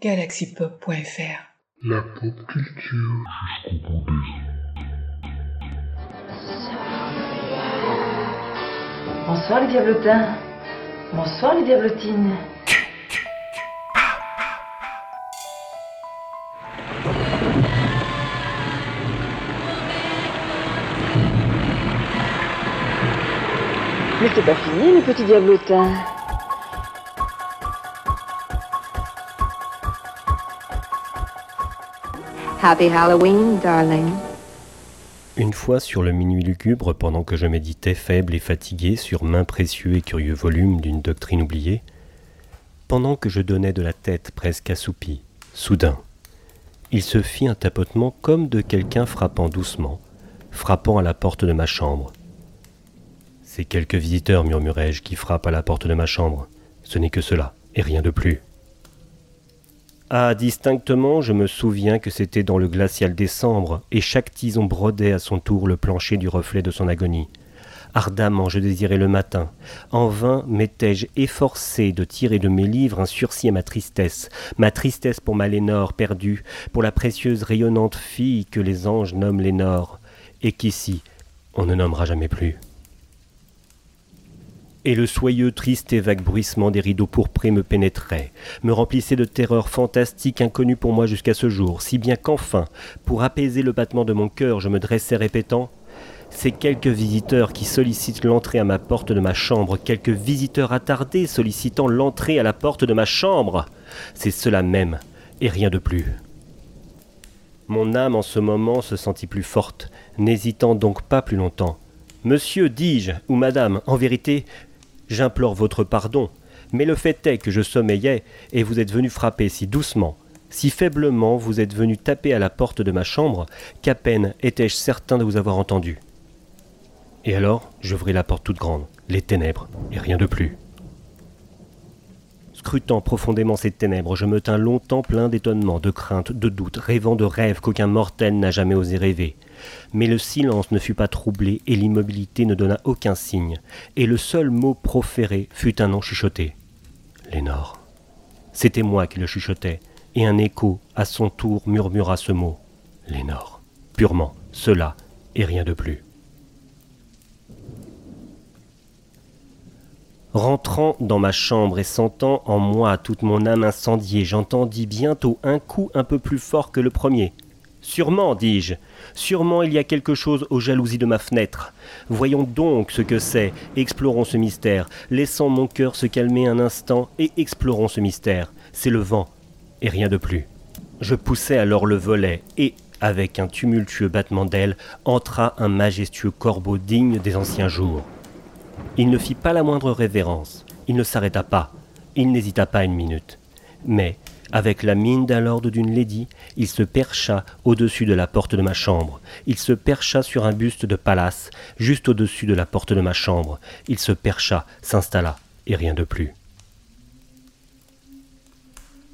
galaxypop.fr La pop culture jusqu'au bout des Bonsoir les diablotins. Bonsoir les diablotines. Mais c'est pas fini les petits diablotins. Happy Halloween, darling. Une fois sur le minuit lugubre, pendant que je méditais faible et fatigué sur main précieux et curieux volume d'une doctrine oubliée, pendant que je donnais de la tête presque assoupie, soudain, il se fit un tapotement comme de quelqu'un frappant doucement, frappant à la porte de ma chambre. C'est quelques visiteurs, murmurai-je, qui frappent à la porte de ma chambre. Ce n'est que cela, et rien de plus. Ah, distinctement, je me souviens que c'était dans le glacial décembre, et chaque tison brodait à son tour le plancher du reflet de son agonie. Ardemment je désirais le matin. En vain m'étais-je efforcé de tirer de mes livres un sursis à ma tristesse, ma tristesse pour ma Lénore perdue, pour la précieuse rayonnante fille que les anges nomment Lénore, et qu'ici on ne nommera jamais plus et le soyeux, triste et vague bruissement des rideaux pourprés me pénétrait, me remplissait de terreurs fantastiques inconnues pour moi jusqu'à ce jour, si bien qu'enfin, pour apaiser le battement de mon cœur, je me dressais répétant ces quelques visiteurs qui sollicitent l'entrée à ma porte de ma chambre, quelques visiteurs attardés sollicitant l'entrée à la porte de ma chambre, c'est cela même, et rien de plus. Mon âme en ce moment se sentit plus forte, n'hésitant donc pas plus longtemps. Monsieur, dis-je, ou madame, en vérité, J'implore votre pardon, mais le fait est que je sommeillais, et vous êtes venu frapper si doucement, si faiblement vous êtes venu taper à la porte de ma chambre, qu'à peine étais-je certain de vous avoir entendu. Et alors, j'ouvris la porte toute grande, les ténèbres, et rien de plus. Scrutant profondément ces ténèbres, je me tins longtemps plein d'étonnement, de crainte, de doute, rêvant de rêves qu'aucun mortel n'a jamais osé rêver. Mais le silence ne fut pas troublé et l'immobilité ne donna aucun signe, et le seul mot proféré fut un nom chuchoté. Lénore. C'était moi qui le chuchotais, et un écho, à son tour, murmura ce mot. Lénore. Purement, cela, et rien de plus. Rentrant dans ma chambre et sentant en moi toute mon âme incendiée, j'entendis bientôt un coup un peu plus fort que le premier. Sûrement, dis-je, sûrement il y a quelque chose aux jalousies de ma fenêtre. Voyons donc ce que c'est, explorons ce mystère, laissons mon cœur se calmer un instant et explorons ce mystère. C'est le vent, et rien de plus. Je poussai alors le volet, et, avec un tumultueux battement d'ailes, entra un majestueux corbeau digne des anciens jours. Il ne fit pas la moindre révérence, il ne s'arrêta pas, il n'hésita pas une minute. Mais, avec la mine d'un lord ou d'une lady, il se percha au-dessus de la porte de ma chambre. Il se percha sur un buste de Pallas, juste au-dessus de la porte de ma chambre. Il se percha, s'installa, et rien de plus.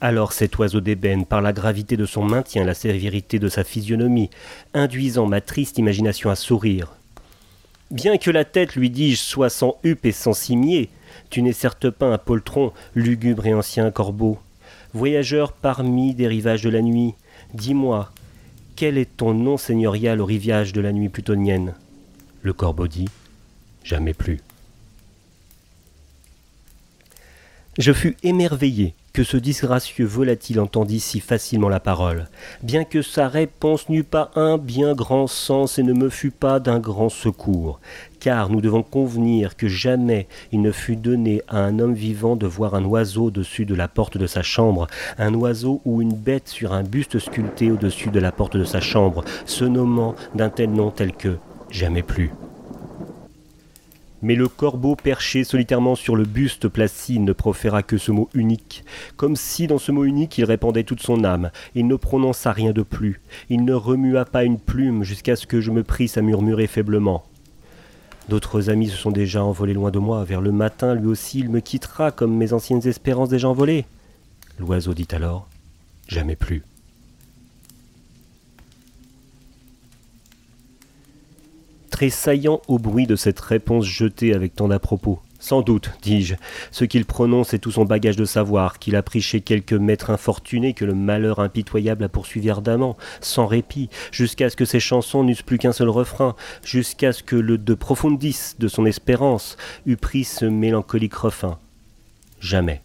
Alors cet oiseau d'ébène, par la gravité de son maintien, la sévérité de sa physionomie, induisant ma triste imagination à sourire. Bien que la tête, lui dis-je, soit sans huppe et sans cimier, tu n'es certes pas un poltron, lugubre et ancien corbeau. Voyageur parmi des rivages de la nuit, dis-moi, quel est ton nom seigneurial au rivage de la nuit plutonienne? Le corbeau dit Jamais plus. Je fus émerveillé que ce disgracieux volatile entendit si facilement la parole, bien que sa réponse n'eût pas un bien grand sens et ne me fût pas d'un grand secours, car nous devons convenir que jamais il ne fut donné à un homme vivant de voir un oiseau au-dessus de la porte de sa chambre, un oiseau ou une bête sur un buste sculpté au-dessus de la porte de sa chambre, se nommant d'un tel nom tel que jamais plus. Mais le corbeau perché solitairement sur le buste placide ne proféra que ce mot unique, comme si dans ce mot unique il répandait toute son âme. Il ne prononça rien de plus, il ne remua pas une plume jusqu'à ce que je me prisse à murmurer faiblement. D'autres amis se sont déjà envolés loin de moi, vers le matin lui aussi il me quittera comme mes anciennes espérances déjà envolées. L'oiseau dit alors Jamais plus. Tressaillant au bruit de cette réponse jetée avec tant d'à-propos. Sans doute, dis-je, ce qu'il prononce est tout son bagage de savoir, qu'il a pris chez quelques maîtres infortunés que le malheur impitoyable a poursuivi ardemment, sans répit, jusqu'à ce que ses chansons n'eussent plus qu'un seul refrain, jusqu'à ce que le de profundis de son espérance eût pris ce mélancolique refrain. Jamais,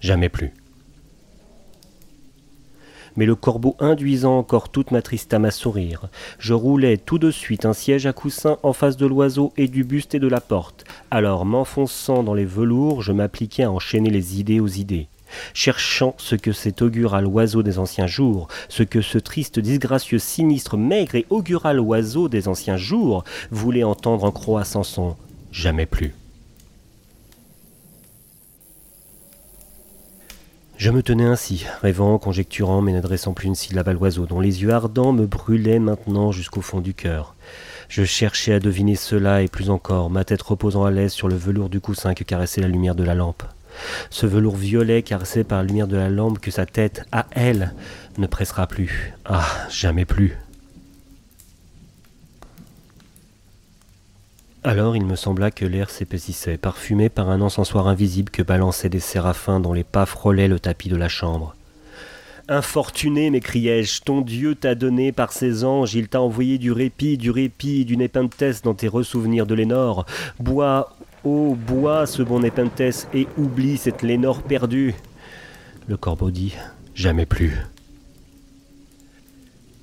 jamais plus mais le corbeau induisant encore toute ma triste âme à sourire. Je roulais tout de suite un siège à coussin en face de l'oiseau et du buste et de la porte. Alors, m'enfonçant dans les velours, je m'appliquais à enchaîner les idées aux idées cherchant ce que cet augural oiseau des anciens jours, ce que ce triste, disgracieux, sinistre, maigre et augural oiseau des anciens jours voulait entendre en croissant son jamais plus. Je me tenais ainsi, rêvant, conjecturant, mais n'adressant plus une syllabe à l'oiseau, dont les yeux ardents me brûlaient maintenant jusqu'au fond du cœur. Je cherchais à deviner cela et plus encore, ma tête reposant à l'aise sur le velours du coussin que caressait la lumière de la lampe. Ce velours violet caressé par la lumière de la lampe que sa tête, à elle, ne pressera plus. Ah, jamais plus. Alors il me sembla que l'air s'épaississait, parfumé par un encensoir invisible que balançaient des séraphins dont les pas frôlaient le tapis de la chambre. Infortuné, m'écriai-je, ton Dieu t'a donné par ses anges, il t'a envoyé du répit, du répit, d'une épintesse dans tes ressouvenirs de Lénore. Bois, ô bois ce bon épintesse, et oublie cette Lénore perdue. Le corbeau dit Jamais plus.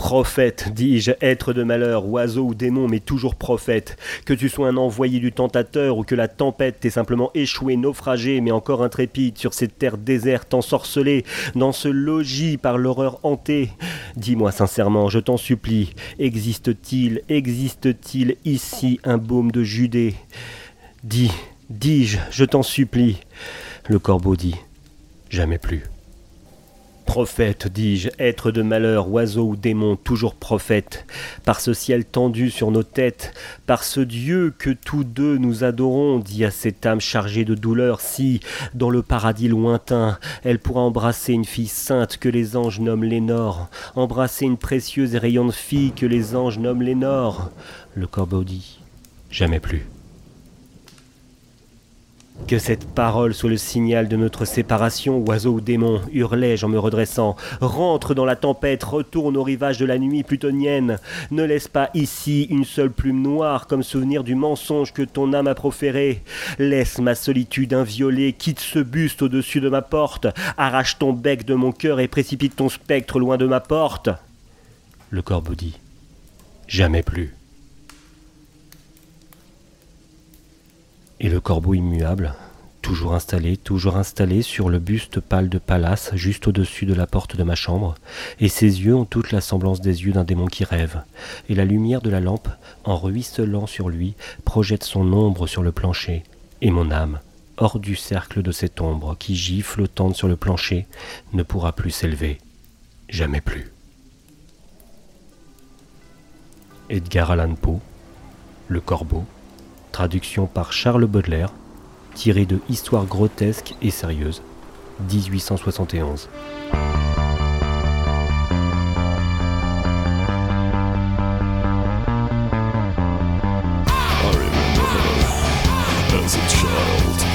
Prophète, dis-je, être de malheur, oiseau ou démon, mais toujours prophète. Que tu sois un envoyé du tentateur ou que la tempête t'ait simplement échoué, naufragé, mais encore intrépide sur cette terre déserte, ensorcelée, dans ce logis par l'horreur hantée. Dis-moi sincèrement, je t'en supplie, existe-t-il, existe-t-il ici un baume de Judée? Dis, dis-je, je t'en supplie. Le corbeau dit, jamais plus. Prophète, dis-je, être de malheur, oiseau ou démon, toujours prophète, par ce ciel tendu sur nos têtes, par ce Dieu que tous deux nous adorons, dis à cette âme chargée de douleur, si, dans le paradis lointain, elle pourra embrasser une fille sainte que les anges nomment Lénore, embrasser une précieuse et rayonnante fille que les anges nomment Lénore. Le corbeau dit, jamais plus. Que cette parole soit le signal de notre séparation, oiseau ou démon, hurlai-je en me redressant. Rentre dans la tempête, retourne au rivage de la nuit plutonienne. Ne laisse pas ici une seule plume noire comme souvenir du mensonge que ton âme a proféré. Laisse ma solitude inviolée, quitte ce buste au-dessus de ma porte, arrache ton bec de mon cœur et précipite ton spectre loin de ma porte. Le corbeau dit Jamais plus. Et le corbeau immuable, toujours installé, toujours installé sur le buste pâle de Pallas, juste au-dessus de la porte de ma chambre, et ses yeux ont toute la semblance des yeux d'un démon qui rêve, et la lumière de la lampe, en ruisselant sur lui, projette son ombre sur le plancher, et mon âme, hors du cercle de cette ombre qui gît flottante sur le plancher, ne pourra plus s'élever, jamais plus. Edgar Allan Poe, Le Corbeau, traduction par Charles Baudelaire, tiré de Histoire grotesque et sérieuse, 1871. as a child.